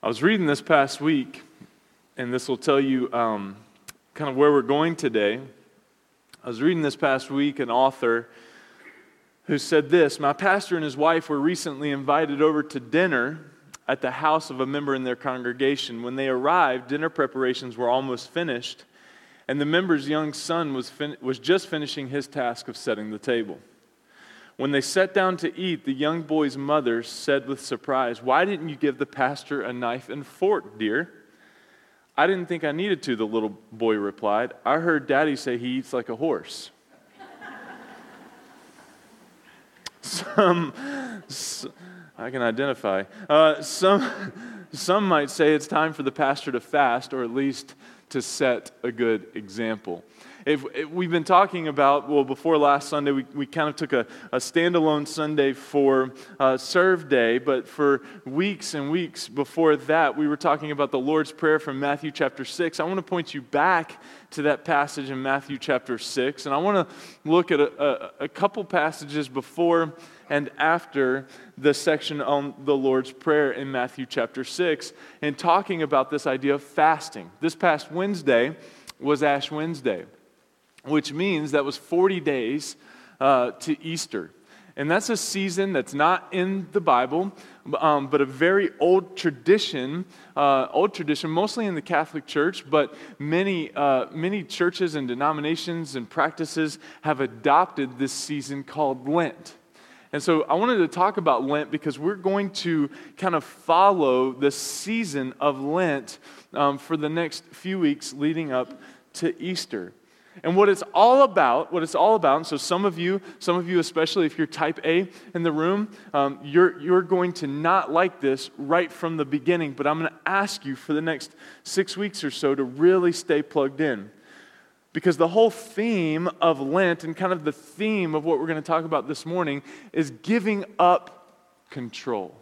I was reading this past week, and this will tell you um, kind of where we're going today. I was reading this past week an author who said this My pastor and his wife were recently invited over to dinner at the house of a member in their congregation. When they arrived, dinner preparations were almost finished, and the member's young son was, fin- was just finishing his task of setting the table. When they sat down to eat, the young boy's mother said with surprise, Why didn't you give the pastor a knife and fork, dear? I didn't think I needed to, the little boy replied. I heard daddy say he eats like a horse. some, I can identify. Uh, some, some might say it's time for the pastor to fast or at least to set a good example if, if we've been talking about, well, before last Sunday, we, we kind of took a, a standalone Sunday for uh, Serve Day, but for weeks and weeks before that, we were talking about the Lord's Prayer from Matthew chapter 6. I want to point you back to that passage in Matthew chapter 6, and I want to look at a, a, a couple passages before and after the section on the Lord's Prayer in Matthew chapter 6 and talking about this idea of fasting. This past Wednesday was Ash Wednesday which means that was 40 days uh, to Easter. And that's a season that's not in the Bible, um, but a very old tradition, uh, old tradition, mostly in the Catholic Church, but many, uh, many churches and denominations and practices have adopted this season called Lent. And so I wanted to talk about Lent because we're going to kind of follow the season of Lent um, for the next few weeks leading up to Easter. And what it's all about, what it's all about, and so some of you, some of you, especially if you're type A in the room, um, you're, you're going to not like this right from the beginning, but I'm going to ask you for the next six weeks or so to really stay plugged in. Because the whole theme of Lent and kind of the theme of what we're going to talk about this morning is giving up control.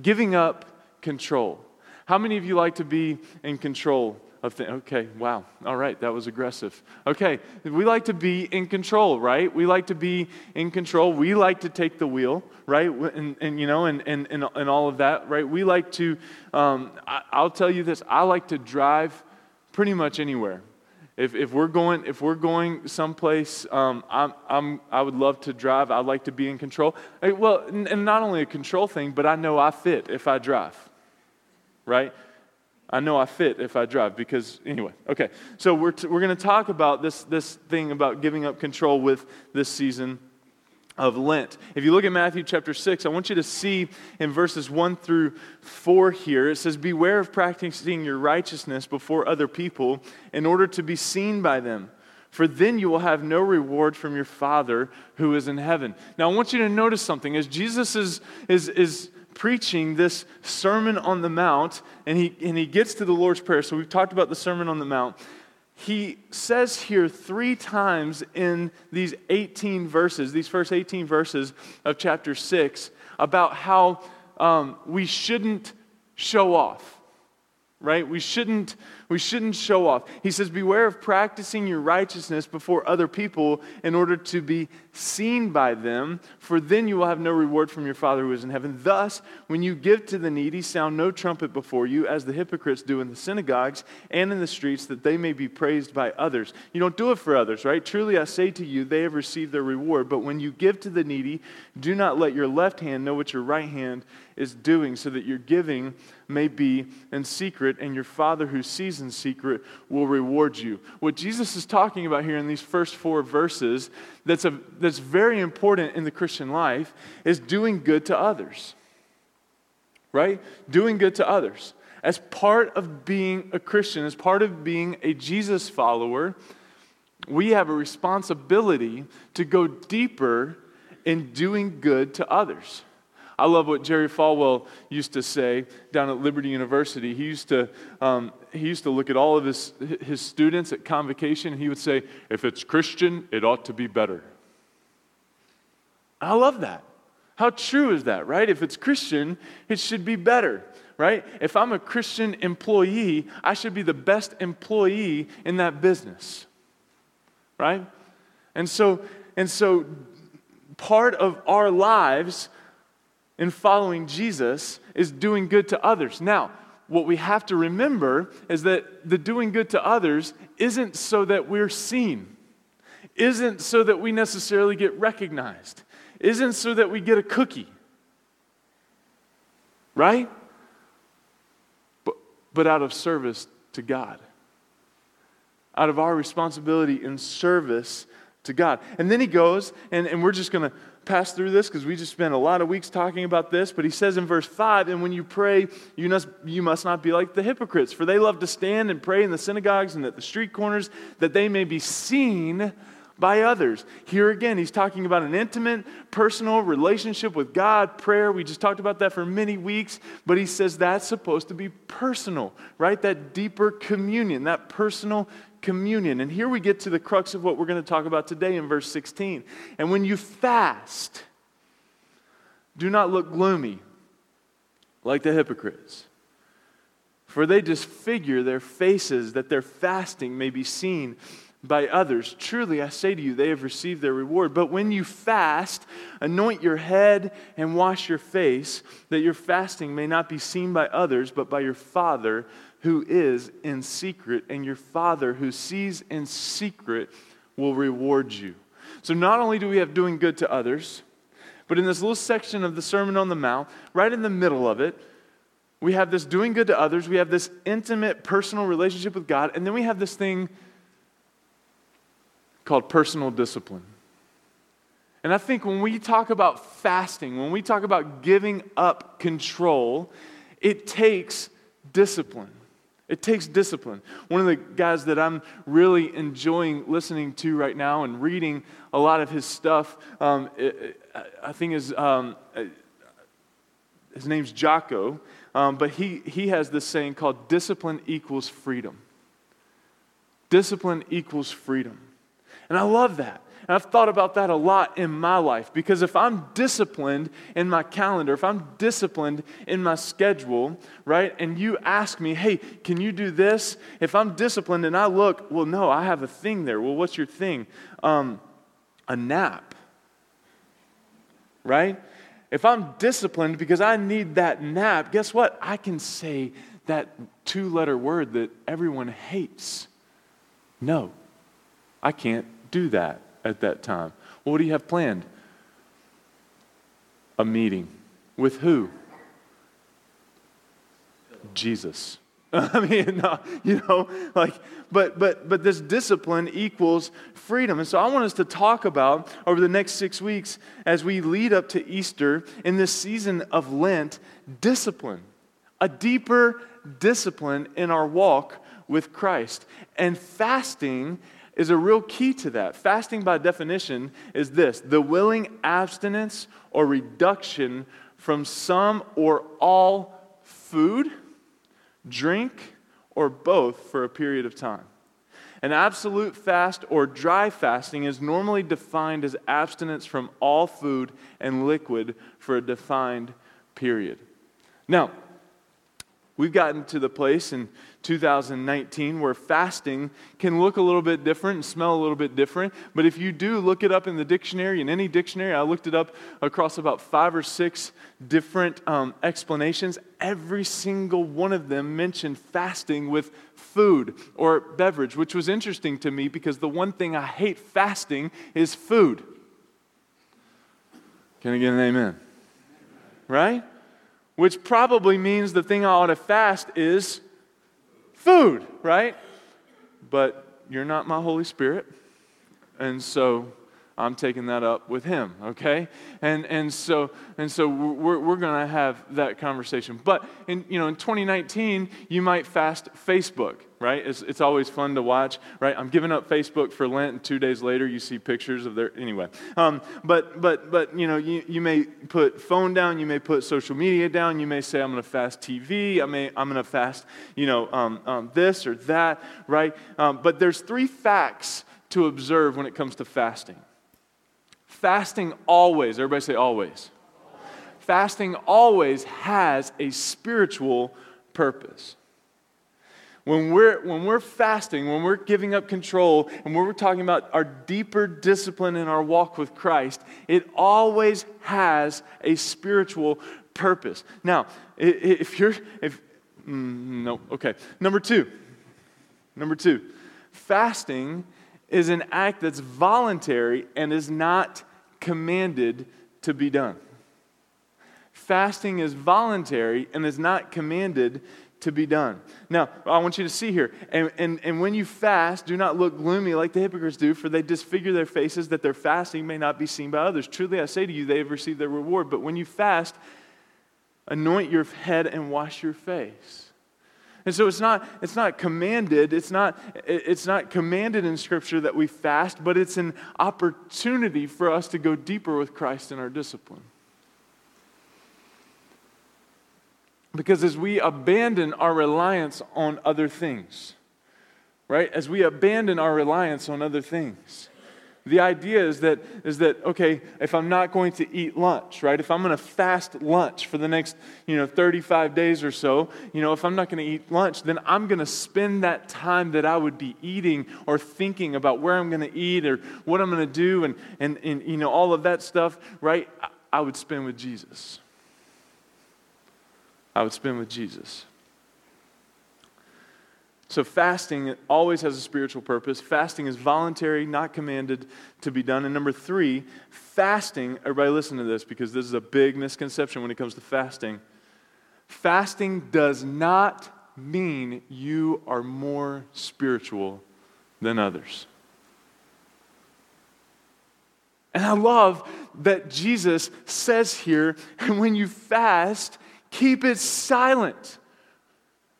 Giving up control. How many of you like to be in control of things. Okay, wow. All right, that was aggressive. Okay, we like to be in control, right? We like to be in control. We like to take the wheel, right? And, and you know, and, and, and, all of that, right? We like to, um, I, I'll tell you this, I like to drive pretty much anywhere. If, if we're going if we're going someplace, um, I'm, I'm, I would love to drive. I'd like to be in control. Well, and not only a control thing, but I know I fit if I drive, right? I know I fit if I drive because, anyway, okay. So we're, t- we're going to talk about this, this thing about giving up control with this season of Lent. If you look at Matthew chapter 6, I want you to see in verses 1 through 4 here, it says, Beware of practicing your righteousness before other people in order to be seen by them. For then you will have no reward from your Father who is in heaven. Now, I want you to notice something. As Jesus is, is, is preaching this Sermon on the Mount, and he, and he gets to the Lord's Prayer. So we've talked about the Sermon on the Mount. He says here three times in these 18 verses, these first 18 verses of chapter 6, about how um, we shouldn't show off, right? We shouldn't, we shouldn't show off. He says, Beware of practicing your righteousness before other people in order to be seen by them, for then you will have no reward from your Father who is in heaven. Thus, when you give to the needy, sound no trumpet before you, as the hypocrites do in the synagogues and in the streets, that they may be praised by others. You don't do it for others, right? Truly, I say to you, they have received their reward. But when you give to the needy, do not let your left hand know what your right hand is doing, so that your giving may be in secret, and your Father who sees in secret will reward you. What Jesus is talking about here in these first four verses that's, a, that's very important in the Christian life is doing good to others. Right? Doing good to others. As part of being a Christian, as part of being a Jesus follower, we have a responsibility to go deeper in doing good to others. I love what Jerry Falwell used to say down at Liberty University. He used to, um, he used to look at all of his, his students at convocation and he would say, if it's Christian, it ought to be better. I love that. How true is that, right? If it's Christian, it should be better, right? If I'm a Christian employee, I should be the best employee in that business, right? And so, and so part of our lives in following Jesus is doing good to others. Now, what we have to remember is that the doing good to others isn't so that we're seen, isn't so that we necessarily get recognized, isn't so that we get a cookie. Right? But, but out of service to God, out of our responsibility in service to God. And then he goes, and, and we're just going to pass through this because we just spent a lot of weeks talking about this, but he says in verse 5 And when you pray, you must, you must not be like the hypocrites, for they love to stand and pray in the synagogues and at the street corners that they may be seen by others. Here again, he's talking about an intimate, personal relationship with God, prayer. We just talked about that for many weeks, but he says that's supposed to be personal, right? That deeper communion, that personal communion. And here we get to the crux of what we're going to talk about today in verse 16. And when you fast, do not look gloomy like the hypocrites. For they disfigure their faces that their fasting may be seen by others. Truly, I say to you, they have received their reward. But when you fast, anoint your head and wash your face, that your fasting may not be seen by others, but by your Father who is in secret, and your Father who sees in secret will reward you. So, not only do we have doing good to others, but in this little section of the Sermon on the Mount, right in the middle of it, we have this doing good to others, we have this intimate personal relationship with God, and then we have this thing called personal discipline. And I think when we talk about fasting, when we talk about giving up control, it takes discipline. It takes discipline. One of the guys that I'm really enjoying listening to right now and reading a lot of his stuff, um, it, I think is um, uh, his name's Jocko, um, but he, he has this saying called discipline equals freedom. Discipline equals freedom. And I love that. And I've thought about that a lot in my life because if I'm disciplined in my calendar, if I'm disciplined in my schedule, right, and you ask me, hey, can you do this? If I'm disciplined and I look, well, no, I have a thing there. Well, what's your thing? Um, a nap, right? If I'm disciplined because I need that nap, guess what? I can say that two letter word that everyone hates. No, I can't do that at that time. Well, what do you have planned? A meeting. With who? Jesus. I mean, no, you know, like, but but but this discipline equals freedom. And so I want us to talk about over the next six weeks as we lead up to Easter in this season of Lent, discipline, a deeper discipline in our walk with Christ. And fasting is a real key to that. Fasting, by definition, is this the willing abstinence or reduction from some or all food, drink, or both for a period of time. An absolute fast or dry fasting is normally defined as abstinence from all food and liquid for a defined period. Now, we've gotten to the place in 2019 where fasting can look a little bit different and smell a little bit different. But if you do look it up in the dictionary, in any dictionary, I looked it up across about five or six different um, explanations. Every single one of them mentioned fasting with food or beverage, which was interesting to me because the one thing I hate fasting is food. Can I get an amen? Right? Which probably means the thing I ought to fast is food, right? But you're not my Holy Spirit. And so I'm taking that up with him, okay? And, and so, and so we're, we're going to have that conversation. But in, you know, in 2019, you might fast Facebook, right? It's, it's always fun to watch, right? I'm giving up Facebook for Lent, and two days later, you see pictures of their, anyway. Um, but, but, but, you know, you, you may put phone down, you may put social media down, you may say, I'm going to fast TV, I may, I'm going to fast, you know, um, um, this or that, right? Um, but there's three facts to observe when it comes to fasting. Fasting always, everybody say always. Fasting always has a spiritual purpose. When we're, when we're fasting, when we're giving up control, and when we're talking about our deeper discipline in our walk with Christ, it always has a spiritual purpose. Now, if you're, if, mm, no, okay. Number two, number two, fasting is an act that's voluntary and is not commanded to be done. Fasting is voluntary and is not commanded to be done. Now, I want you to see here, and, and, and when you fast, do not look gloomy like the hypocrites do, for they disfigure their faces that their fasting may not be seen by others. Truly, I say to you, they have received their reward. But when you fast, anoint your head and wash your face. And so it's not, it's not commanded, it's not, it's not commanded in Scripture that we fast, but it's an opportunity for us to go deeper with Christ in our discipline. Because as we abandon our reliance on other things, right? As we abandon our reliance on other things, the idea is that, is that, okay, if I'm not going to eat lunch, right? If I'm going to fast lunch for the next, you know, 35 days or so, you know, if I'm not going to eat lunch, then I'm going to spend that time that I would be eating or thinking about where I'm going to eat or what I'm going to do and, and, and, you know, all of that stuff, right? I would spend with Jesus. I would spend with Jesus. So, fasting always has a spiritual purpose. Fasting is voluntary, not commanded to be done. And number three, fasting, everybody listen to this because this is a big misconception when it comes to fasting. Fasting does not mean you are more spiritual than others. And I love that Jesus says here, and when you fast, keep it silent.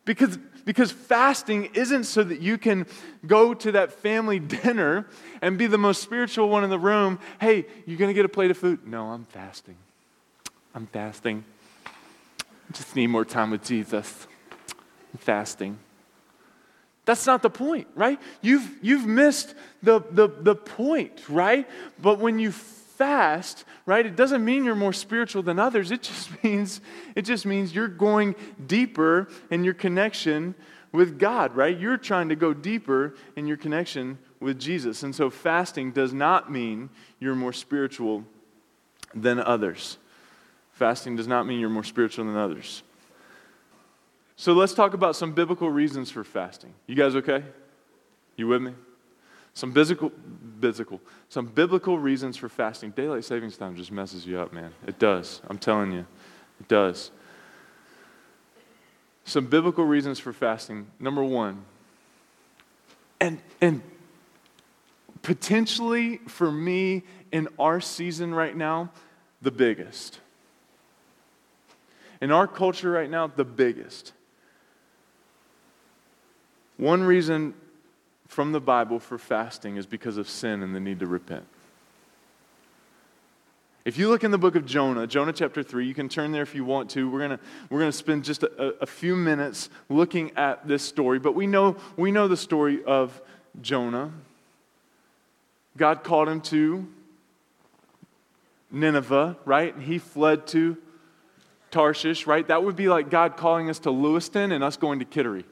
Because, because fasting isn't so that you can go to that family dinner and be the most spiritual one in the room. Hey, you're going to get a plate of food? No, I'm fasting. I'm fasting. I just need more time with Jesus. I'm fasting. That's not the point, right? You've, you've missed the, the, the point, right? But when you fast, right, it doesn't mean you're more spiritual than others. It just means it just means you're going deeper in your connection with God, right? You're trying to go deeper in your connection with Jesus. And so fasting does not mean you're more spiritual than others. Fasting does not mean you're more spiritual than others. So let's talk about some biblical reasons for fasting. You guys okay? You with me? Some biblical, biblical, some biblical reasons for fasting. Daylight savings time just messes you up, man. It does. I'm telling you, it does. Some biblical reasons for fasting. Number one, and and potentially for me in our season right now, the biggest. In our culture right now, the biggest. One reason from the Bible for fasting is because of sin and the need to repent. If you look in the book of Jonah, Jonah chapter 3, you can turn there if you want to. We're going we're gonna spend just a, a few minutes looking at this story, but we know, we know the story of Jonah. God called him to Nineveh, right? And he fled to Tarshish, right? That would be like God calling us to Lewiston and us going to Kittery.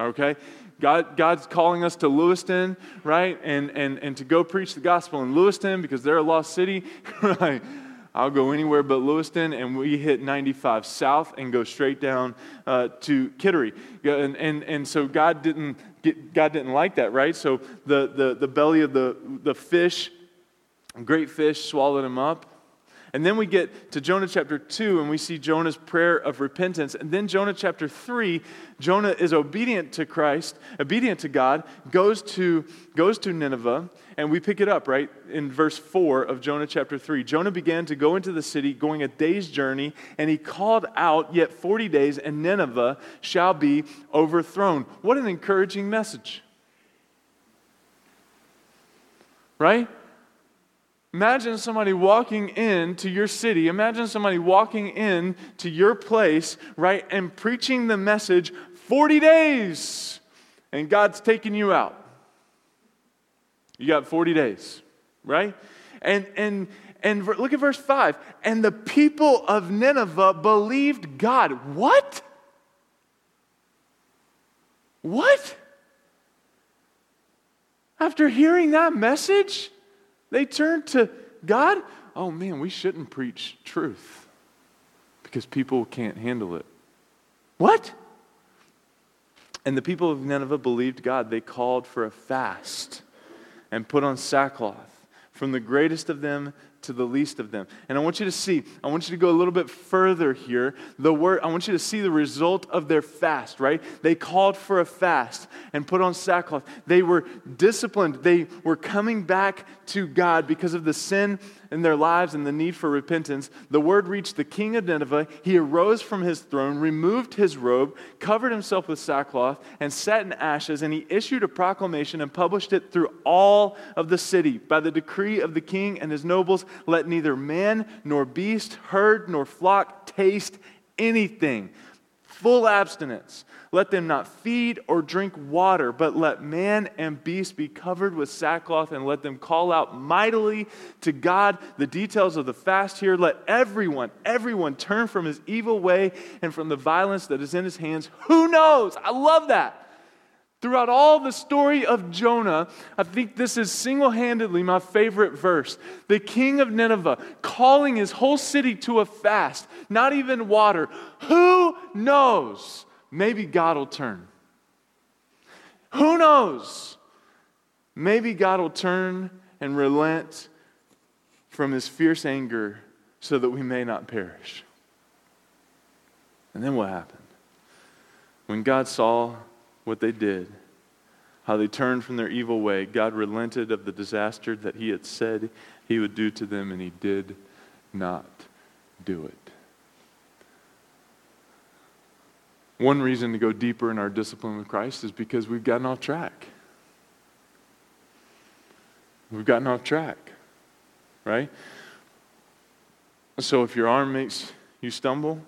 Okay? God, God's calling us to Lewiston, right? And, and, and to go preach the gospel in Lewiston because they're a lost city, right? I'll go anywhere but Lewiston, and we hit 95 south and go straight down uh, to Kittery. And, and, and so God didn't, get, God didn't like that, right? So the, the, the belly of the, the fish, great fish, swallowed him up. And then we get to Jonah chapter 2 and we see Jonah's prayer of repentance. And then Jonah chapter 3, Jonah is obedient to Christ, obedient to God, goes to, goes to Nineveh, and we pick it up, right, in verse 4 of Jonah chapter 3. Jonah began to go into the city, going a day's journey, and he called out, Yet 40 days, and Nineveh shall be overthrown. What an encouraging message. Right? Imagine somebody walking into your city. Imagine somebody walking in to your place, right, and preaching the message 40 days, and God's taking you out. You got 40 days, right? And and and look at verse 5. And the people of Nineveh believed God. What? What? After hearing that message, they turned to God. Oh man, we shouldn't preach truth because people can't handle it. What? And the people of Nineveh believed God. They called for a fast and put on sackcloth, from the greatest of them to the least of them. And I want you to see, I want you to go a little bit further here. The word, I want you to see the result of their fast, right? They called for a fast and put on sackcloth. They were disciplined. They were coming back to God because of the sin in their lives and the need for repentance. The word reached the king of Nineveh. He arose from his throne, removed his robe, covered himself with sackcloth, and sat in ashes. And he issued a proclamation and published it through all of the city. By the decree of the king and his nobles, let neither man nor beast, herd nor flock taste anything. Full abstinence. Let them not feed or drink water, but let man and beast be covered with sackcloth and let them call out mightily to God. The details of the fast here let everyone, everyone turn from his evil way and from the violence that is in his hands. Who knows? I love that. Throughout all the story of Jonah, I think this is single handedly my favorite verse. The king of Nineveh calling his whole city to a fast, not even water. Who knows? maybe God will turn. Who knows? Maybe God will turn and relent from his fierce anger so that we may not perish. And then what happened? When God saw what they did, how they turned from their evil way, God relented of the disaster that he had said he would do to them, and he did not do it. One reason to go deeper in our discipline with Christ is because we've gotten off track. We've gotten off track, right? So if your arm makes you stumble,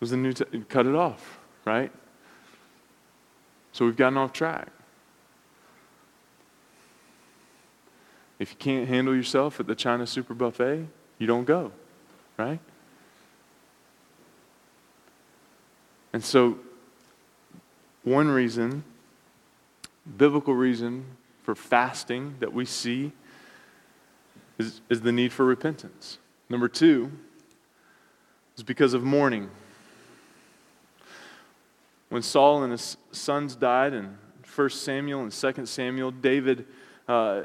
was the new t- cut it off, right? So we've gotten off track. If you can't handle yourself at the China Super Buffet, you don't go, right? And so, one reason, biblical reason for fasting that we see is, is the need for repentance. Number two is because of mourning. When Saul and his sons died in 1 Samuel and 2 Samuel, David uh,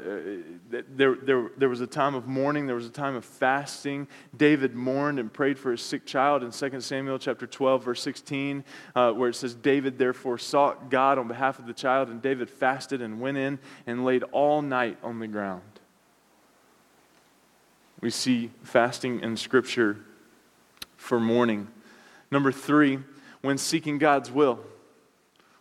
there, there, there was a time of mourning, there was a time of fasting. David mourned and prayed for his sick child in 2 Samuel chapter 12, verse 16, uh, where it says, David therefore sought God on behalf of the child, and David fasted and went in and laid all night on the ground. We see fasting in Scripture for mourning. Number three, when seeking God's will.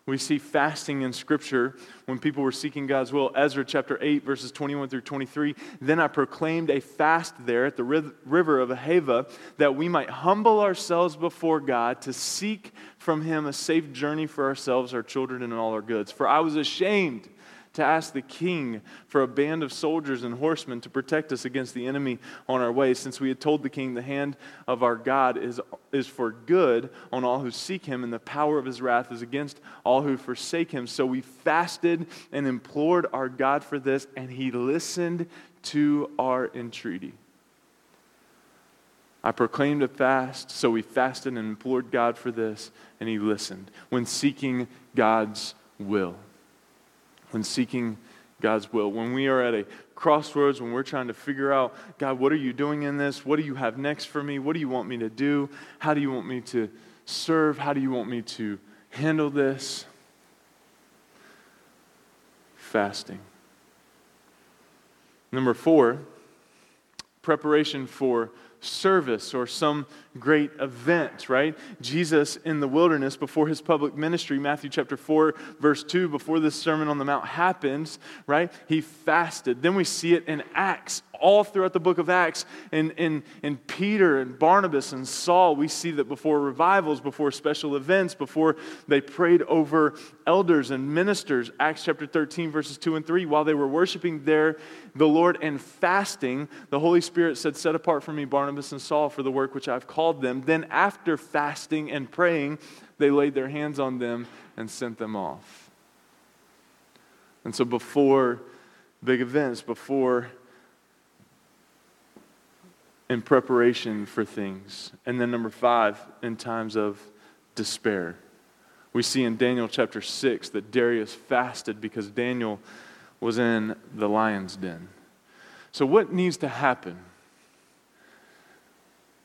We see fasting in Scripture when people were seeking God's will. Ezra chapter 8, verses 21 through 23. Then I proclaimed a fast there at the river of Ahava that we might humble ourselves before God to seek from Him a safe journey for ourselves, our children, and all our goods. For I was ashamed to ask the king for a band of soldiers and horsemen to protect us against the enemy on our way, since we had told the king the hand of our God is, is for good on all who seek him, and the power of his wrath is against all who forsake him. So we fasted and implored our God for this, and he listened to our entreaty. I proclaimed a fast, so we fasted and implored God for this, and he listened when seeking God's will when seeking God's will. When we are at a crossroads, when we're trying to figure out, God, what are you doing in this? What do you have next for me? What do you want me to do? How do you want me to serve? How do you want me to handle this? Fasting. Number four, preparation for service or some great event, right? Jesus in the wilderness before his public ministry, Matthew chapter 4, verse 2, before this Sermon on the Mount happens, right? He fasted. Then we see it in Acts all throughout the book of Acts. In, in, in Peter and Barnabas and Saul, we see that before revivals, before special events, before they prayed over elders and ministers, Acts chapter 13, verses 2 and 3, while they were worshiping there the Lord and fasting, the Holy Spirit said, Set apart for me Barnabas and Saul for the work which I've called them. Then, after fasting and praying, they laid their hands on them and sent them off. And so, before big events, before in preparation for things. And then, number five, in times of despair. We see in Daniel chapter 6 that Darius fasted because Daniel was in the lion's den. So, what needs to happen?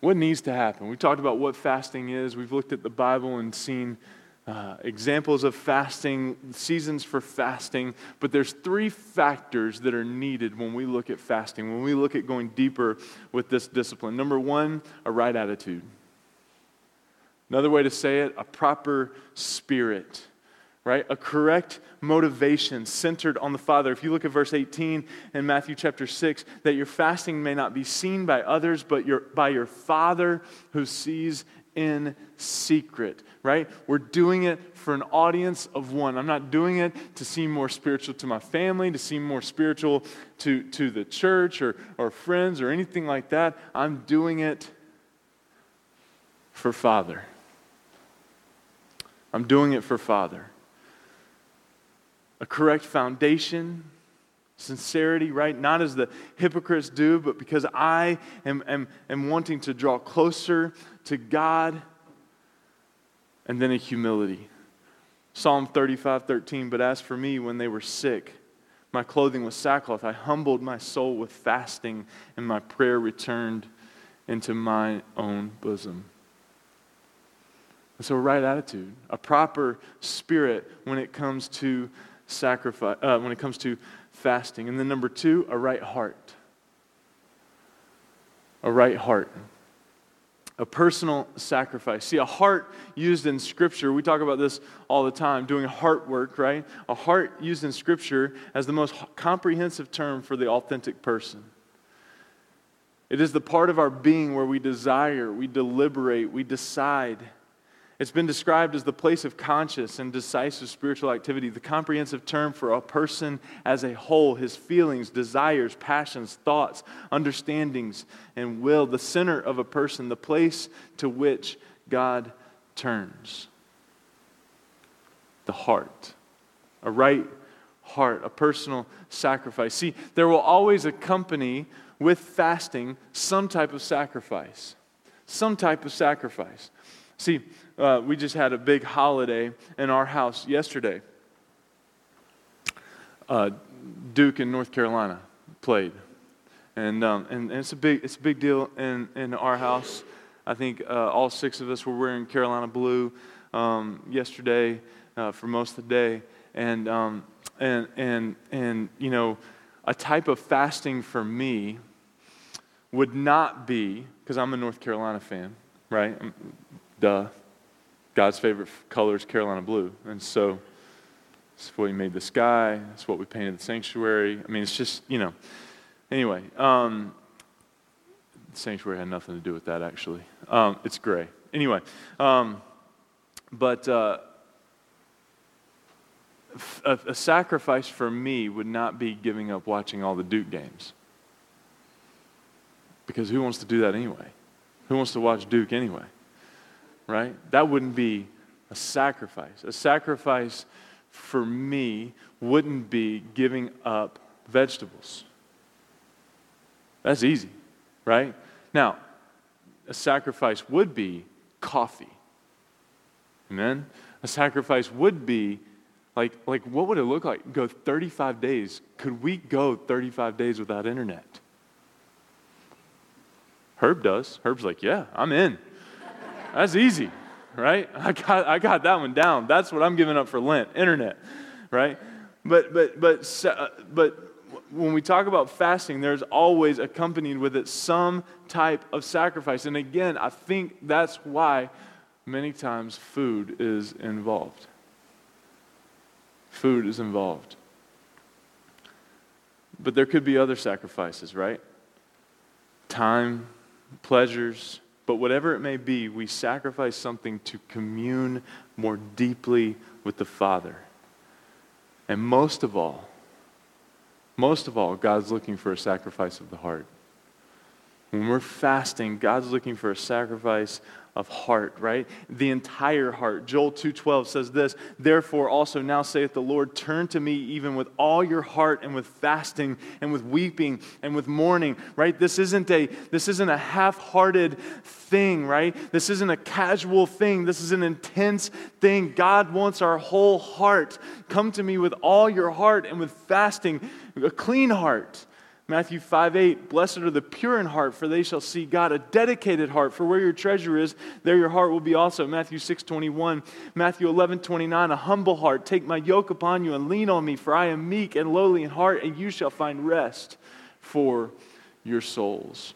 What needs to happen? We talked about what fasting is. We've looked at the Bible and seen uh, examples of fasting, seasons for fasting, but there's three factors that are needed when we look at fasting, when we look at going deeper with this discipline. Number one, a right attitude. Another way to say it, a proper spirit right? A correct motivation centered on the Father. If you look at verse 18 in Matthew chapter 6, that your fasting may not be seen by others, but your, by your Father who sees in secret, right? We're doing it for an audience of one. I'm not doing it to seem more spiritual to my family, to seem more spiritual to, to the church or, or friends or anything like that. I'm doing it for Father. I'm doing it for Father a correct foundation, sincerity, right? Not as the hypocrites do, but because I am, am, am wanting to draw closer to God, and then a humility. Psalm 35 13, but as for me, when they were sick, my clothing was sackcloth. I humbled my soul with fasting, and my prayer returned into my own bosom. And so, a right attitude, a proper spirit when it comes to sacrifice, uh, when it comes to fasting. And then number two, a right heart. A right heart. A personal sacrifice. See, a heart used in Scripture, we talk about this all the time, doing heart work, right? A heart used in Scripture as the most comprehensive term for the authentic person. It is the part of our being where we desire, we deliberate, we decide it's been described as the place of conscious and decisive spiritual activity, the comprehensive term for a person as a whole, his feelings, desires, passions, thoughts, understandings, and will, the center of a person, the place to which God turns. The heart, a right heart, a personal sacrifice. See, there will always accompany with fasting some type of sacrifice. Some type of sacrifice. See, uh, we just had a big holiday in our house yesterday. Uh, Duke in North Carolina played, and, um, and, and it's a big it's a big deal in in our house. I think uh, all six of us were wearing Carolina blue um, yesterday uh, for most of the day, and um, and and and you know, a type of fasting for me would not be because I'm a North Carolina fan, right? Duh. God's favorite color is Carolina blue. And so that's what we made the sky. That's what we painted the sanctuary. I mean, it's just, you know. Anyway, um, the sanctuary had nothing to do with that, actually. Um, it's gray. Anyway, um, but uh, a, a sacrifice for me would not be giving up watching all the Duke games. Because who wants to do that anyway? Who wants to watch Duke anyway? Right? That wouldn't be a sacrifice. A sacrifice for me wouldn't be giving up vegetables. That's easy, right? Now, a sacrifice would be coffee. Amen? A sacrifice would be like, like what would it look like? Go 35 days. Could we go 35 days without internet? Herb does. Herb's like, yeah, I'm in. That's easy, right? I got, I got that one down. That's what I'm giving up for Lent, internet, right? But, but, but, uh, but when we talk about fasting, there's always accompanied with it some type of sacrifice. And again, I think that's why many times food is involved. Food is involved. But there could be other sacrifices, right? time, pleasures, but whatever it may be, we sacrifice something to commune more deeply with the Father. And most of all, most of all, God's looking for a sacrifice of the heart. When we're fasting, God's looking for a sacrifice of heart, right? The entire heart. Joel 2:12 says this, "Therefore also now saith the Lord, turn to me even with all your heart and with fasting and with weeping and with mourning." Right? This isn't a this isn't a half-hearted thing, right? This isn't a casual thing. This is an intense thing. God wants our whole heart. Come to me with all your heart and with fasting, a clean heart. Matthew 5 8, blessed are the pure in heart, for they shall see God. A dedicated heart, for where your treasure is, there your heart will be also. Matthew 6 21, Matthew 11 29, a humble heart. Take my yoke upon you and lean on me, for I am meek and lowly in heart, and you shall find rest for your souls.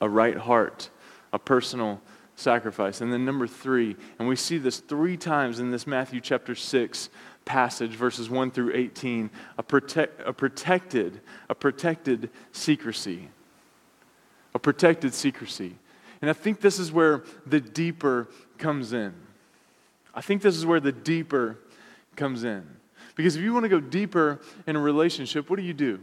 A right heart, a personal sacrifice. And then number three, and we see this three times in this Matthew chapter 6 passage, verses 1 through 18, a, protect, a protected, a protected secrecy. A protected secrecy. And I think this is where the deeper comes in. I think this is where the deeper comes in. Because if you want to go deeper in a relationship, what do you do?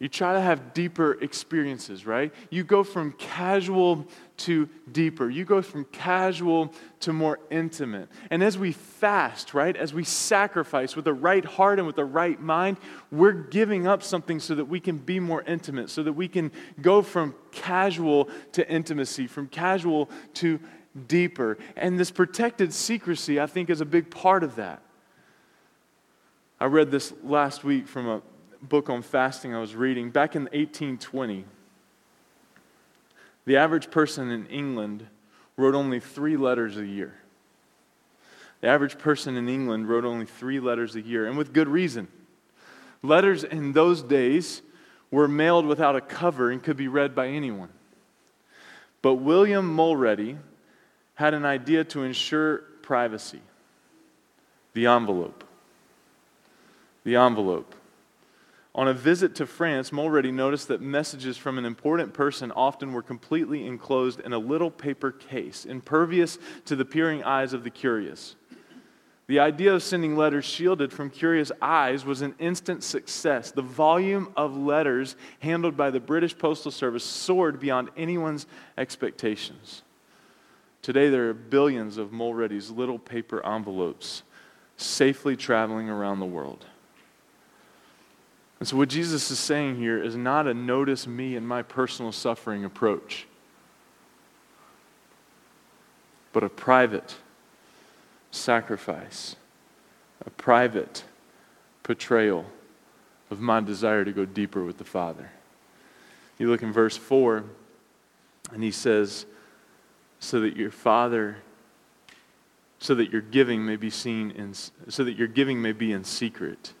You try to have deeper experiences, right? You go from casual to deeper. You go from casual to more intimate. And as we fast, right, as we sacrifice with the right heart and with the right mind, we're giving up something so that we can be more intimate, so that we can go from casual to intimacy, from casual to deeper. And this protected secrecy, I think, is a big part of that. I read this last week from a book on fasting I was reading, back in 1820, the average person in England wrote only three letters a year. The average person in England wrote only three letters a year, and with good reason. Letters in those days were mailed without a cover and could be read by anyone. But William Mulready had an idea to ensure privacy the envelope. The envelope. On a visit to France, Mulready noticed that messages from an important person often were completely enclosed in a little paper case, impervious to the peering eyes of the curious. The idea of sending letters shielded from curious eyes was an instant success. The volume of letters handled by the British Postal Service soared beyond anyone's expectations. Today, there are billions of Mulready's little paper envelopes safely traveling around the world. And so, what Jesus is saying here is not a notice me and my personal suffering approach, but a private sacrifice, a private portrayal of my desire to go deeper with the Father. You look in verse 4, and he says, So that your Father so that your giving may be seen in so that your giving may be in secret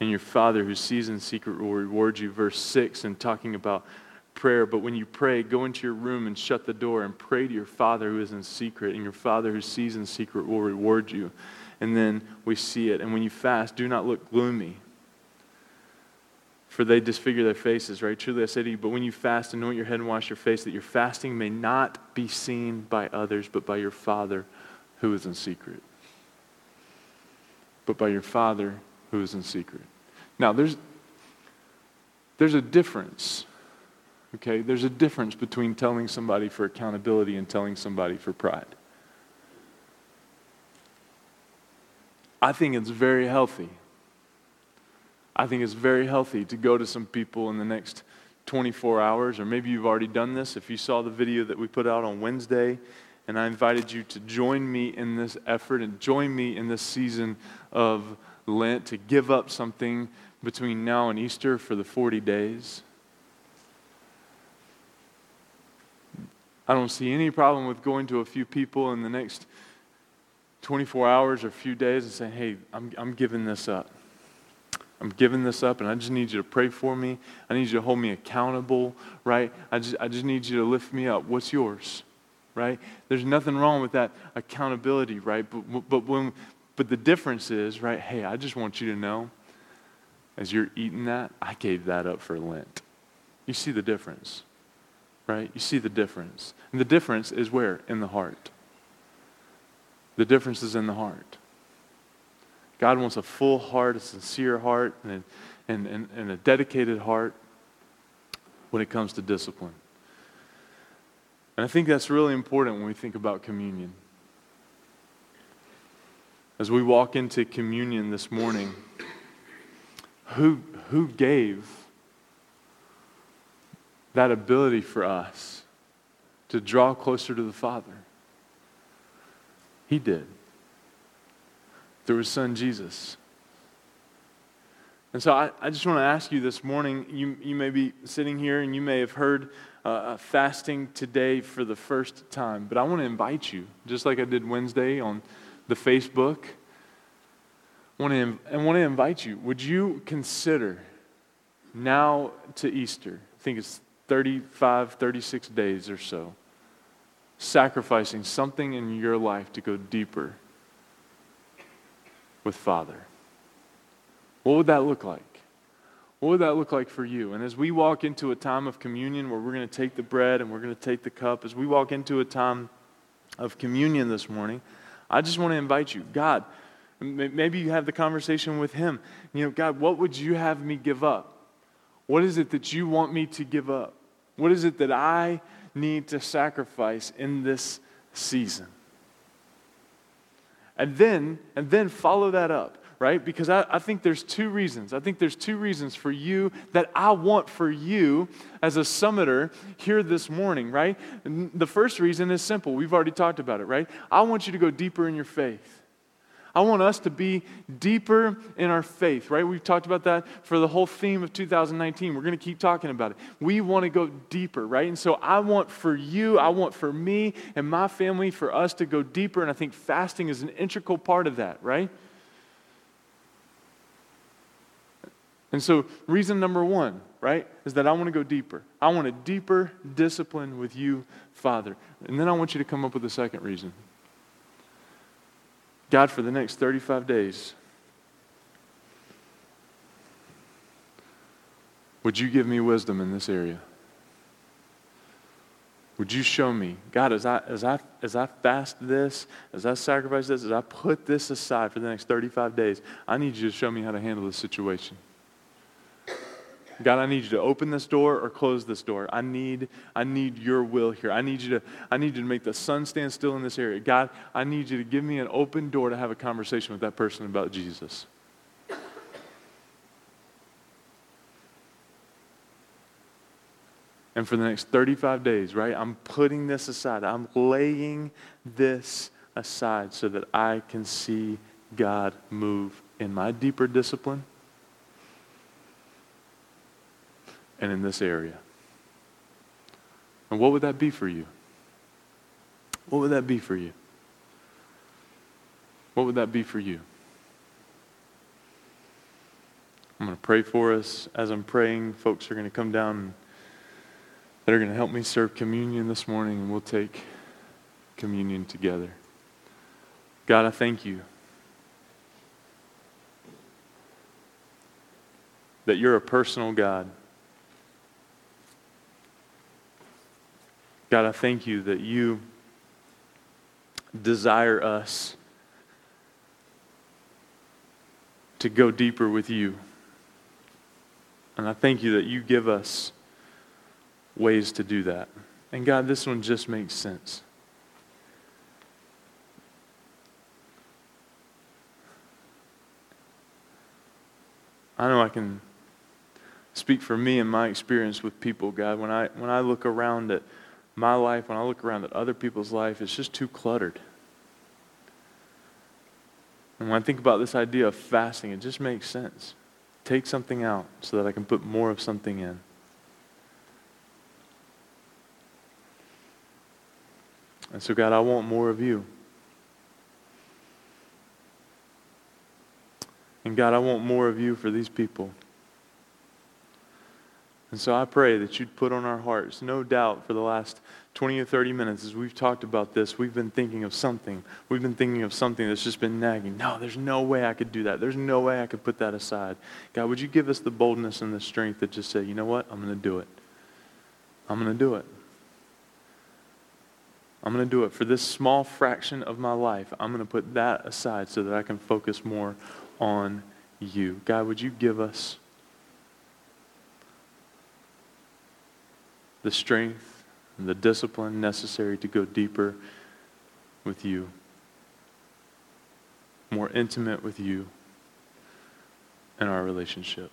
and your Father who sees in secret will reward you. Verse 6, and talking about prayer. But when you pray, go into your room and shut the door and pray to your Father who is in secret, and your Father who sees in secret will reward you. And then we see it. And when you fast, do not look gloomy. For they disfigure their faces, right? Truly I say to you, but when you fast, anoint your head and wash your face, that your fasting may not be seen by others, but by your Father who is in secret. But by your Father who is in secret. Now, there's, there's a difference, okay? There's a difference between telling somebody for accountability and telling somebody for pride. I think it's very healthy. I think it's very healthy to go to some people in the next 24 hours, or maybe you've already done this. If you saw the video that we put out on Wednesday, and I invited you to join me in this effort and join me in this season of Lent to give up something between now and Easter for the 40 days. I don't see any problem with going to a few people in the next 24 hours or a few days and saying, hey, I'm, I'm giving this up. I'm giving this up, and I just need you to pray for me. I need you to hold me accountable, right? I just, I just need you to lift me up. What's yours, right? There's nothing wrong with that accountability, right? But, but, when, but the difference is, right, hey, I just want you to know as you're eating that, I gave that up for Lent. you see the difference, right? You see the difference. And the difference is where? In the heart. The difference is in the heart. God wants a full heart, a sincere heart, and a, and, and, and a dedicated heart when it comes to discipline. And I think that's really important when we think about communion. As we walk into communion this morning, who, who gave that ability for us to draw closer to the Father? He did through his son Jesus. And so I, I just want to ask you this morning you, you may be sitting here and you may have heard uh, fasting today for the first time, but I want to invite you, just like I did Wednesday on the Facebook. Want to, I want to invite you. Would you consider now to Easter, I think it's 35, 36 days or so, sacrificing something in your life to go deeper with Father? What would that look like? What would that look like for you? And as we walk into a time of communion where we're going to take the bread and we're going to take the cup, as we walk into a time of communion this morning, I just want to invite you. God, maybe you have the conversation with Him. You know, God, what would you have me give up? What is it that you want me to give up? What is it that I need to sacrifice in this season? And then, and then follow that up, right? Because I, I think there's two reasons. I think there's two reasons for you that I want for you as a summiter here this morning, right? And the first reason is simple. We've already talked about it, right? I want you to go deeper in your faith. I want us to be deeper in our faith, right? We've talked about that for the whole theme of 2019. We're going to keep talking about it. We want to go deeper, right? And so I want for you, I want for me and my family for us to go deeper. And I think fasting is an integral part of that, right? And so, reason number one, right, is that I want to go deeper. I want a deeper discipline with you, Father. And then I want you to come up with a second reason. God, for the next 35 days, would you give me wisdom in this area? Would you show me, God, as I, as, I, as I fast this, as I sacrifice this, as I put this aside for the next 35 days, I need you to show me how to handle this situation. God, I need you to open this door or close this door. I need, I need your will here. I need you to, I need you to make the sun stand still in this area. God, I need you to give me an open door to have a conversation with that person about Jesus. And for the next 35 days, right, I'm putting this aside. I'm laying this aside so that I can see God move in my deeper discipline and in this area. And what would that be for you? What would that be for you? What would that be for you? I'm going to pray for us. As I'm praying, folks are going to come down that are going to help me serve communion this morning, and we'll take communion together. God, I thank you that you're a personal God. God, I thank you that you desire us to go deeper with you. And I thank you that you give us ways to do that. And God, this one just makes sense. I know I can speak for me and my experience with people, God. When I, when I look around at my life, when I look around at other people's life, it's just too cluttered. And when I think about this idea of fasting, it just makes sense. Take something out so that I can put more of something in. And so, God, I want more of you. And God, I want more of you for these people. And so I pray that you'd put on our hearts, no doubt, for the last 20 or 30 minutes, as we've talked about this, we've been thinking of something. We've been thinking of something that's just been nagging. No, there's no way I could do that. There's no way I could put that aside. God, would you give us the boldness and the strength to just say, you know what? I'm going to do it. I'm going to do it. I'm going to do it for this small fraction of my life. I'm going to put that aside so that I can focus more on you. God, would you give us the strength and the discipline necessary to go deeper with you, more intimate with you in our relationship?